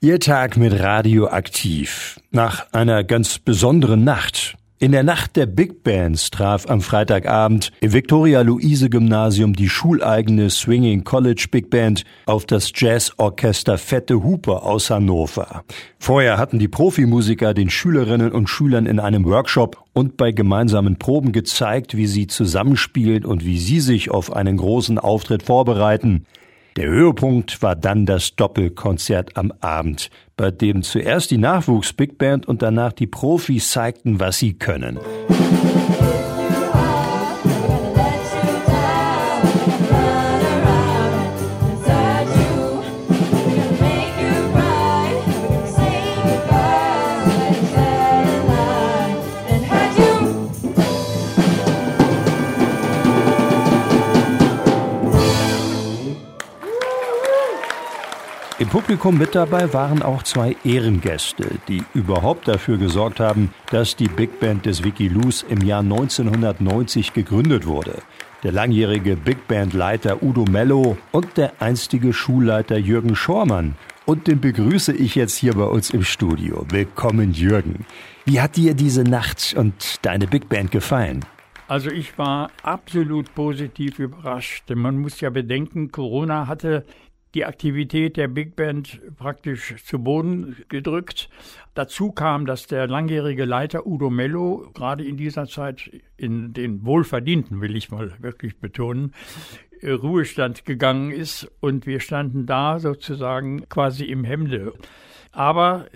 Ihr Tag mit Radioaktiv. Nach einer ganz besonderen Nacht. In der Nacht der Big Bands traf am Freitagabend im Victoria-Luise-Gymnasium die schuleigene Swinging College Big Band auf das Jazzorchester Fette Huper aus Hannover. Vorher hatten die Profimusiker den Schülerinnen und Schülern in einem Workshop und bei gemeinsamen Proben gezeigt, wie sie zusammenspielen und wie sie sich auf einen großen Auftritt vorbereiten. Der Höhepunkt war dann das Doppelkonzert am Abend, bei dem zuerst die Nachwuchs-Big Band und danach die Profis zeigten, was sie können. Im Publikum mit dabei waren auch zwei Ehrengäste, die überhaupt dafür gesorgt haben, dass die Big Band des Wikilus im Jahr 1990 gegründet wurde. Der langjährige Big Band Leiter Udo Mello und der einstige Schulleiter Jürgen Schormann. Und den begrüße ich jetzt hier bei uns im Studio. Willkommen, Jürgen. Wie hat dir diese Nacht und deine Big Band gefallen? Also ich war absolut positiv überrascht. Man muss ja bedenken, Corona hatte die Aktivität der Big Band praktisch zu Boden gedrückt. Dazu kam, dass der langjährige Leiter Udo Mello gerade in dieser Zeit in den wohlverdienten, will ich mal wirklich betonen, Ruhestand gegangen ist und wir standen da sozusagen quasi im Hemde. Aber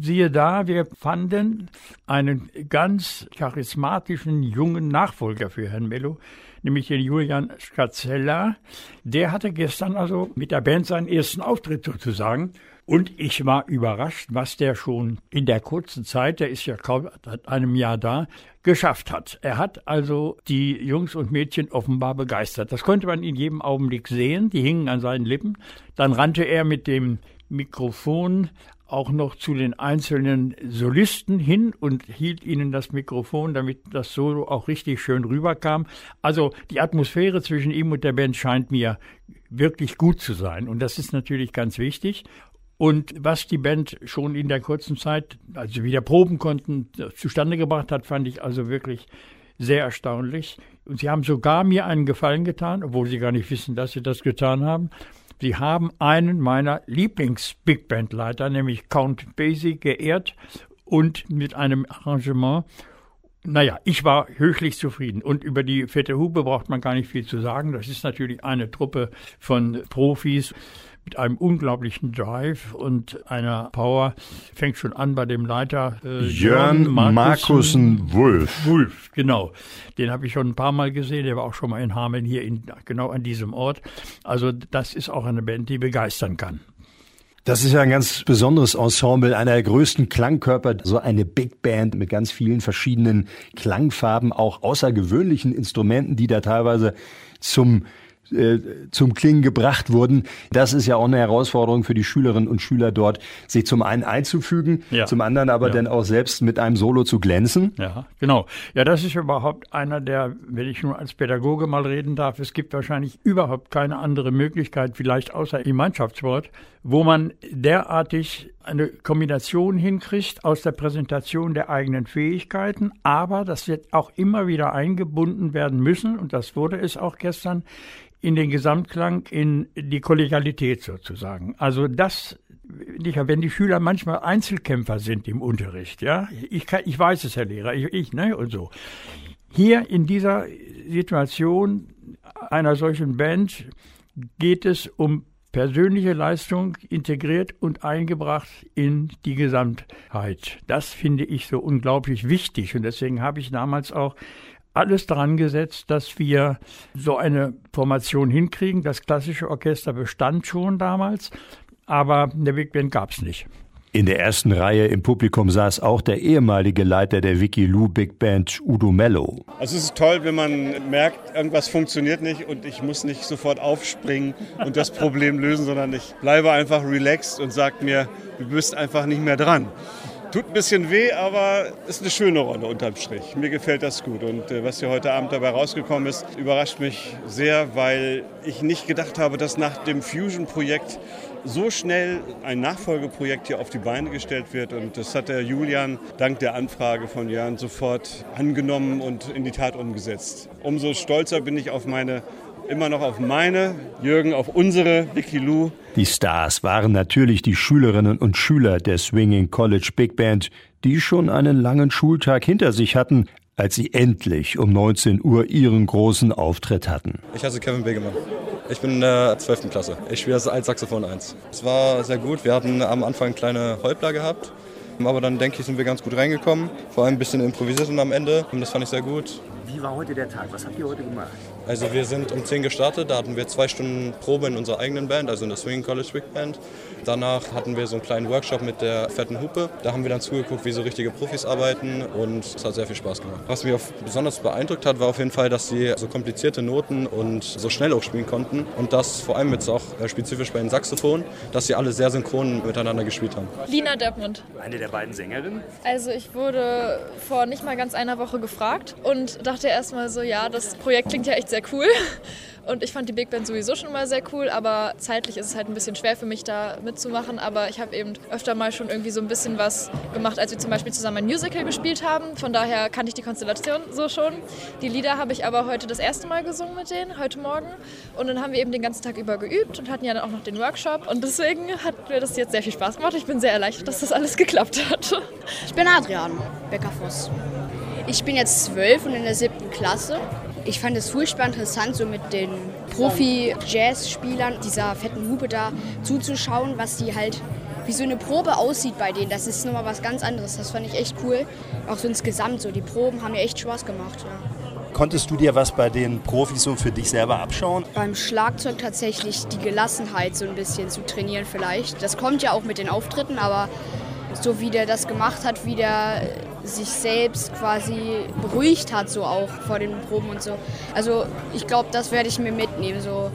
siehe da, wir fanden einen ganz charismatischen jungen Nachfolger für Herrn Mello, nämlich den Julian Scazzella. Der hatte gestern also mit der Band seinen ersten Auftritt sozusagen. Und ich war überrascht, was der schon in der kurzen Zeit, der ist ja kaum seit einem Jahr da, geschafft hat. Er hat also die Jungs und Mädchen offenbar begeistert. Das konnte man in jedem Augenblick sehen. Die hingen an seinen Lippen. Dann rannte er mit dem Mikrofon auch noch zu den einzelnen Solisten hin und hielt ihnen das Mikrofon, damit das Solo auch richtig schön rüberkam. Also die Atmosphäre zwischen ihm und der Band scheint mir wirklich gut zu sein. Und das ist natürlich ganz wichtig. Und was die Band schon in der kurzen Zeit, also wieder proben konnten, zustande gebracht hat, fand ich also wirklich sehr erstaunlich. Und sie haben sogar mir einen Gefallen getan, obwohl sie gar nicht wissen, dass sie das getan haben. Sie haben einen meiner Lieblings-Big Band-Leiter, nämlich Count Basie, geehrt und mit einem Arrangement. Naja, ich war höchlich zufrieden. Und über die Fette Hupe braucht man gar nicht viel zu sagen. Das ist natürlich eine Truppe von Profis mit einem unglaublichen Drive und einer Power. Fängt schon an bei dem Leiter äh, Jörn Markussen Wulf. Wulf, genau. Den habe ich schon ein paar Mal gesehen. Der war auch schon mal in Hameln hier in, genau an diesem Ort. Also das ist auch eine Band, die begeistern kann. Das ist ja ein ganz besonderes Ensemble, einer der größten Klangkörper, so eine Big Band mit ganz vielen verschiedenen Klangfarben, auch außergewöhnlichen Instrumenten, die da teilweise zum äh, zum Klingen gebracht wurden. Das ist ja auch eine Herausforderung für die Schülerinnen und Schüler dort, sich zum einen einzufügen, ja. zum anderen aber ja. dann auch selbst mit einem Solo zu glänzen. Ja, genau. Ja, das ist überhaupt einer der, wenn ich nur als Pädagoge mal reden darf, es gibt wahrscheinlich überhaupt keine andere Möglichkeit, vielleicht außer im Mannschaftssport, wo man derartig eine Kombination hinkriegt aus der Präsentation der eigenen Fähigkeiten, aber das wird auch immer wieder eingebunden werden müssen, und das wurde es auch gestern, in den Gesamtklang, in die Kollegialität sozusagen. Also das, wenn die Schüler manchmal Einzelkämpfer sind im Unterricht, ja, ich, kann, ich weiß es, Herr Lehrer, ich, ich, ne, und so. Hier in dieser Situation einer solchen Band geht es um persönliche Leistung integriert und eingebracht in die Gesamtheit. Das finde ich so unglaublich wichtig und deswegen habe ich damals auch alles daran gesetzt, dass wir so eine Formation hinkriegen. Das klassische Orchester bestand schon damals, aber eine Big Band gab es nicht. In der ersten Reihe im Publikum saß auch der ehemalige Leiter der Wikilou Big Band, Udo Mello. Also es ist toll, wenn man merkt, irgendwas funktioniert nicht und ich muss nicht sofort aufspringen und das Problem lösen, sondern ich bleibe einfach relaxed und sage mir, du bist einfach nicht mehr dran. Tut ein bisschen weh, aber ist eine schöne Rolle unterm Strich. Mir gefällt das gut. Und äh, was hier heute Abend dabei rausgekommen ist, überrascht mich sehr, weil ich nicht gedacht habe, dass nach dem Fusion-Projekt so schnell ein Nachfolgeprojekt hier auf die Beine gestellt wird. Und das hat der Julian dank der Anfrage von Jörn sofort angenommen und in die Tat umgesetzt. Umso stolzer bin ich auf meine immer noch auf meine, Jürgen auf unsere Vicky Lou. Die Stars waren natürlich die Schülerinnen und Schüler der Swinging College Big Band, die schon einen langen Schultag hinter sich hatten, als sie endlich um 19 Uhr ihren großen Auftritt hatten. Ich heiße Kevin Begemann. Ich bin in der 12. Klasse. Ich spiele das Altsaxophon 1. Es war sehr gut. Wir hatten am Anfang kleine Häuptler gehabt. Aber dann denke ich, sind wir ganz gut reingekommen. Vor allem ein bisschen improvisiert und am Ende. Und das fand ich sehr gut. Wie war heute der Tag? Was habt ihr heute gemacht? Also wir sind um 10 gestartet, da hatten wir zwei Stunden Probe in unserer eigenen Band, also in der Swing College Big Band. Danach hatten wir so einen kleinen Workshop mit der fetten Hupe. Da haben wir dann zugeguckt, wie so richtige Profis arbeiten und es hat sehr viel Spaß gemacht. Was mich besonders beeindruckt hat, war auf jeden Fall, dass sie so komplizierte Noten und so schnell auch spielen konnten und das vor allem jetzt auch äh, spezifisch bei den Saxophonen, dass sie alle sehr synchron miteinander gespielt haben. Lina Deppmund. Eine der beiden Sängerinnen? Also ich wurde vor nicht mal ganz einer Woche gefragt und dachte erstmal so, ja, das Projekt klingt ja echt sehr cool. Und ich fand die Big Band sowieso schon mal sehr cool, aber zeitlich ist es halt ein bisschen schwer für mich da mitzumachen. Aber ich habe eben öfter mal schon irgendwie so ein bisschen was gemacht, als wir zum Beispiel zusammen ein Musical gespielt haben. Von daher kannte ich die Konstellation so schon. Die Lieder habe ich aber heute das erste Mal gesungen mit denen, heute Morgen. Und dann haben wir eben den ganzen Tag über geübt und hatten ja dann auch noch den Workshop. Und deswegen hat mir das jetzt sehr viel Spaß gemacht. Ich bin sehr erleichtert, dass das alles geklappt hat. Ich bin Adrian Beckerfuss. Ich bin jetzt zwölf und in der siebten Klasse. Ich fand es furchtbar interessant, so mit den Profi-Jazz-Spielern dieser fetten Hupe da zuzuschauen, was die halt, wie so eine Probe aussieht bei denen. Das ist nochmal was ganz anderes. Das fand ich echt cool. Auch so insgesamt so. Die Proben haben mir echt Spaß gemacht. Ja. Konntest du dir was bei den Profis so für dich selber abschauen? Beim Schlagzeug tatsächlich die Gelassenheit so ein bisschen zu trainieren vielleicht. Das kommt ja auch mit den Auftritten, aber so wie der das gemacht hat, wie der sich selbst quasi beruhigt hat, so auch vor den Proben und so. Also ich glaube, das werde ich mir mitnehmen. So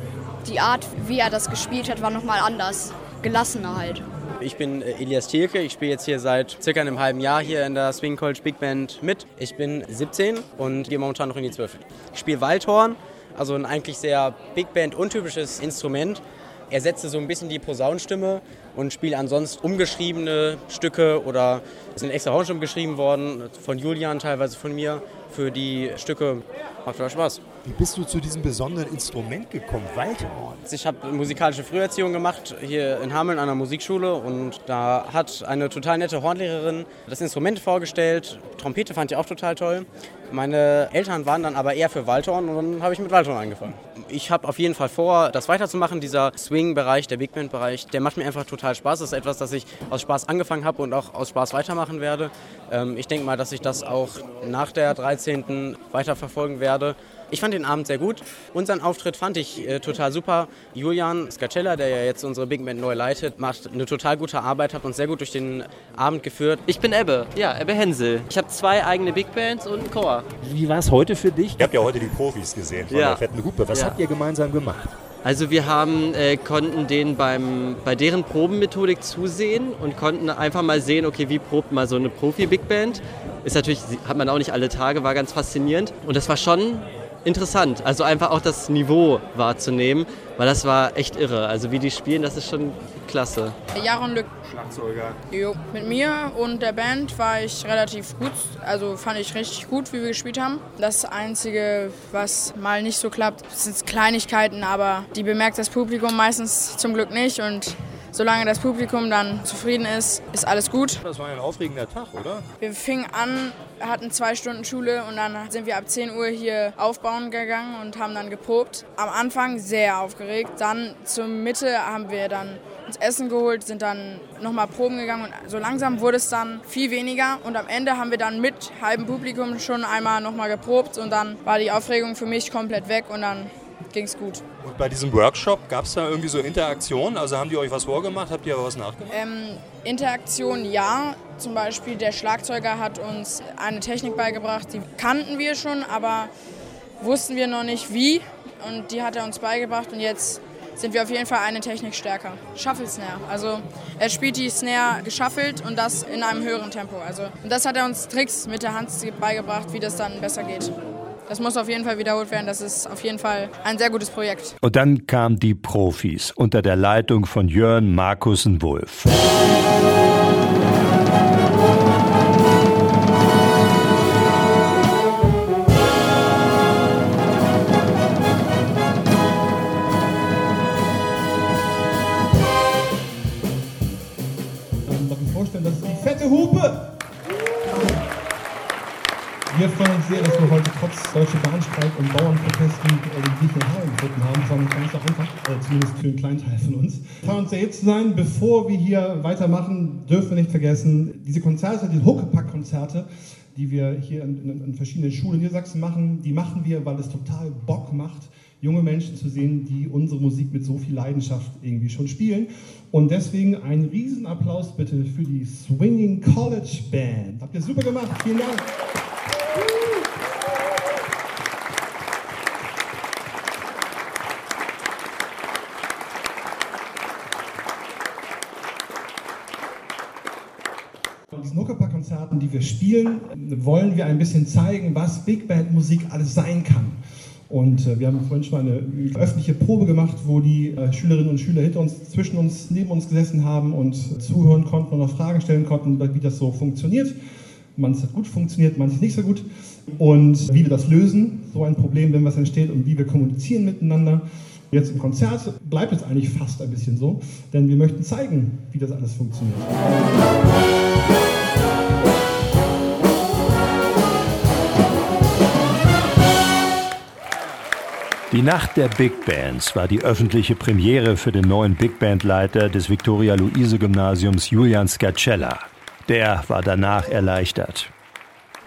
die Art, wie er das gespielt hat, war nochmal anders, gelassener halt. Ich bin äh, Elias Thielke, ich spiele jetzt hier seit circa einem halben Jahr hier in der Swing College Big Band mit. Ich bin 17 und gehe momentan noch in die 12. Ich spiele Waldhorn, also ein eigentlich sehr Big Band untypisches Instrument. Er setzte so ein bisschen die Posaunenstimme und spiele ansonsten umgeschriebene Stücke oder es sind extra Hornstimmen geschrieben worden, von Julian, teilweise von mir, für die Stücke. Macht total Spaß. Wie bist du zu diesem besonderen Instrument gekommen, Waldhorn? Ich habe musikalische Früherziehung gemacht hier in Hameln an der Musikschule und da hat eine total nette Hornlehrerin das Instrument vorgestellt. Trompete fand ich auch total toll. Meine Eltern waren dann aber eher für Waldhorn und dann habe ich mit Waldhorn angefangen. Ich habe auf jeden Fall vor, das weiterzumachen. Dieser Swing-Bereich, der Big Band-Bereich, der macht mir einfach total Spaß. Das ist etwas, das ich aus Spaß angefangen habe und auch aus Spaß weitermachen werde. Ähm, ich denke mal, dass ich das auch nach der 13. weiterverfolgen werde. Ich fand den Abend sehr gut. Unseren Auftritt fand ich äh, total super. Julian Scacella, der ja jetzt unsere Big Band neu leitet, macht eine total gute Arbeit, hat uns sehr gut durch den Abend geführt. Ich bin Ebbe, ja, Ebbe Hensel. Ich habe zwei eigene Big Bands und einen Chor. Wie war es heute für dich? Ihr habt ja heute die Profis gesehen von Ja. der fetten Hupe. Was Ja. habt ihr gemeinsam gemacht? Also wir haben, äh, konnten denen beim, bei deren Probenmethodik zusehen und konnten einfach mal sehen, okay, wie probt mal so eine Profi-Big Band. Ist natürlich, hat man auch nicht alle Tage, war ganz faszinierend. Und das war schon interessant, also einfach auch das Niveau wahrzunehmen, weil das war echt irre. Also wie die spielen, das ist schon klasse. Jaron Lück. Schlagzeuger. Jo. Mit mir und der Band war ich relativ gut. Also fand ich richtig gut, wie wir gespielt haben. Das Einzige, was mal nicht so klappt, sind Kleinigkeiten, aber die bemerkt das Publikum meistens zum Glück nicht. Und solange das Publikum dann zufrieden ist, ist alles gut. Das war ein aufregender Tag, oder? Wir fingen an, hatten zwei Stunden Schule und dann sind wir ab 10 Uhr hier aufbauen gegangen und haben dann geprobt. Am Anfang sehr aufgeregt. Dann zur Mitte haben wir dann uns Essen geholt, sind dann nochmal proben gegangen und so langsam wurde es dann viel weniger und am Ende haben wir dann mit halbem Publikum schon einmal nochmal geprobt und dann war die Aufregung für mich komplett weg und dann ging es gut. Und bei diesem Workshop gab es da irgendwie so Interaktion? Also haben die euch was vorgemacht? Habt ihr aber was nachgemacht? Ähm, Interaktion ja. Zum Beispiel der Schlagzeuger hat uns eine Technik beigebracht, die kannten wir schon, aber wussten wir noch nicht wie. Und die hat er uns beigebracht und jetzt sind wir auf jeden Fall eine Technik stärker. Shuffle Snare. Also er spielt die Snare geschaffelt und das in einem höheren Tempo. Also und das hat er uns Tricks mit der Hand beigebracht, wie das dann besser geht. Das muss auf jeden Fall wiederholt werden. Das ist auf jeden Fall ein sehr gutes Projekt. Und dann kamen die Profis unter der Leitung von Jörn Markusen Wir freuen uns sehr, dass wir heute trotz deutscher Bahnstreik und Bauernprotesten äh, den Sieg nach Hause gefunden haben. Das war nicht ganz einfach, äh, zumindest für einen kleinen Teil von uns. Wir freuen uns sehr, hier zu sein. Bevor wir hier weitermachen, dürfen wir nicht vergessen, diese Konzerte, die Huckepack-Konzerte, die wir hier an, an, an verschiedenen Schulen in Niedersachsen machen, die machen wir, weil es total Bock macht, junge Menschen zu sehen, die unsere Musik mit so viel Leidenschaft irgendwie schon spielen. Und deswegen ein Riesenapplaus bitte für die Swinging College Band. Habt ihr super gemacht. Vielen Dank. Wir spielen, wollen wir ein bisschen zeigen, was Big Band Musik alles sein kann. Und äh, wir haben vorhin schon mal eine öffentliche Probe gemacht, wo die äh, Schülerinnen und Schüler hinter uns, zwischen uns, neben uns gesessen haben und zuhören konnten und auch Fragen stellen konnten, wie das so funktioniert. Manches hat gut funktioniert, manches nicht so gut. Und wie wir das lösen, so ein Problem, wenn was entsteht, und wie wir kommunizieren miteinander. Jetzt im Konzert bleibt es eigentlich fast ein bisschen so, denn wir möchten zeigen, wie das alles funktioniert. Die Nacht der Big Bands war die öffentliche Premiere für den neuen Big Band Leiter des Victoria-Luise-Gymnasiums Julian Scacella. Der war danach erleichtert.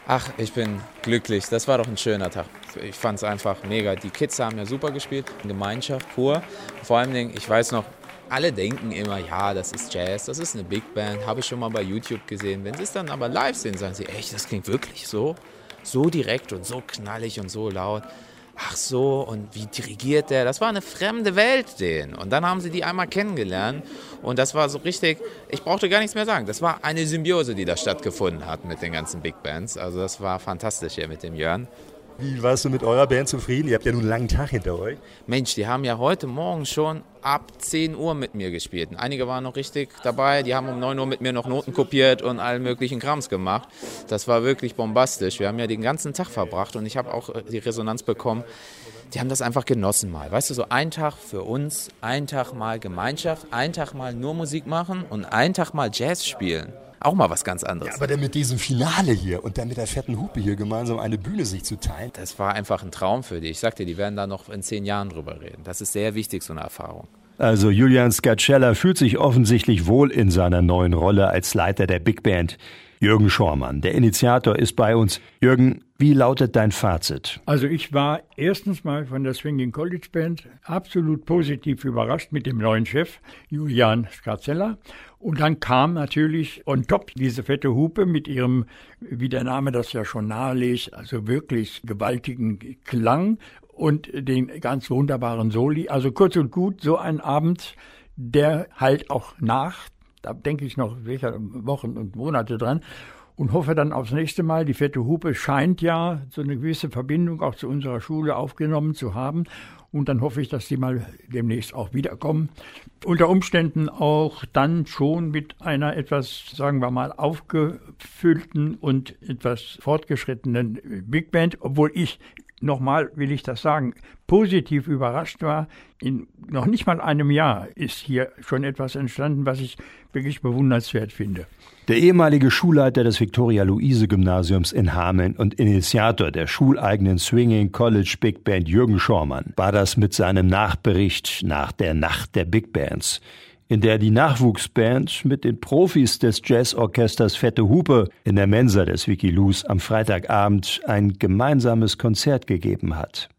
Ach, ich bin glücklich. Das war doch ein schöner Tag. Ich fand es einfach mega. Die Kids haben ja super gespielt. Gemeinschaft pur. Vor allem, ich weiß noch, alle denken immer, ja, das ist Jazz, das ist eine Big Band, habe ich schon mal bei YouTube gesehen. Wenn sie es dann aber live sehen, sagen sie, echt, das klingt wirklich so, so direkt und so knallig und so laut ach so, und wie dirigiert der? Das war eine fremde Welt denen. Und dann haben sie die einmal kennengelernt. Und das war so richtig, ich brauchte gar nichts mehr sagen. Das war eine Symbiose, die da stattgefunden hat mit den ganzen Big Bands. Also das war fantastisch hier mit dem Jörn. Wie warst du mit eurer Band zufrieden? Ihr habt ja nun einen langen Tag hinter euch. Mensch, die haben ja heute Morgen schon ab 10 Uhr mit mir gespielt. Einige waren noch richtig dabei. Die haben um 9 Uhr mit mir noch Noten kopiert und allen möglichen Krams gemacht. Das war wirklich bombastisch. Wir haben ja den ganzen Tag verbracht und ich habe auch äh, die Resonanz bekommen. Die haben das einfach genossen mal. Weißt du, so ein Tag für uns, ein Tag mal Gemeinschaft, ein Tag mal nur Musik machen und ein Tag mal Jazz spielen auch mal was ganz anderes. Ja, aber dann mit diesem Finale hier und dann mit der fetten Hupe hier gemeinsam eine Bühne sich zu teilen. Das war einfach ein Traum für die. Ich sagte, die werden da noch in zehn Jahren drüber reden. Das ist sehr wichtig, so eine Erfahrung. Also Julian Scacella fühlt sich offensichtlich wohl in seiner neuen Rolle als Leiter der Big Band. Jürgen Schormann, der Initiator, ist bei uns. Jürgen, wie lautet dein Fazit? Also ich war erstens mal von der Swinging College Band absolut positiv überrascht mit dem neuen Chef, Julian Scacella. Und dann kam natürlich on top diese fette Hupe mit ihrem, wie der Name das ja schon nahelegt, also wirklich gewaltigen Klang und den ganz wunderbaren Soli. Also kurz und gut, so ein Abend, der halt auch nach, da denke ich noch sicher Wochen und Monate dran und hoffe dann aufs nächste Mal. Die fette Hupe scheint ja so eine gewisse Verbindung auch zu unserer Schule aufgenommen zu haben. Und dann hoffe ich, dass die mal demnächst auch wiederkommen. Unter Umständen auch dann schon mit einer etwas, sagen wir mal, aufgefüllten und etwas fortgeschrittenen Big Band, obwohl ich nochmal will ich das sagen, positiv überrascht war. In noch nicht mal einem Jahr ist hier schon etwas entstanden, was ich wirklich bewundernswert finde. Der ehemalige Schulleiter des Victoria-Luise-Gymnasiums in Hameln und Initiator der schuleigenen Swinging College Big Band Jürgen Schormann war das mit seinem Nachbericht nach der Nacht der Big Bands in der die Nachwuchsband mit den Profis des Jazzorchesters Fette Hupe in der Mensa des Wikilus am Freitagabend ein gemeinsames Konzert gegeben hat.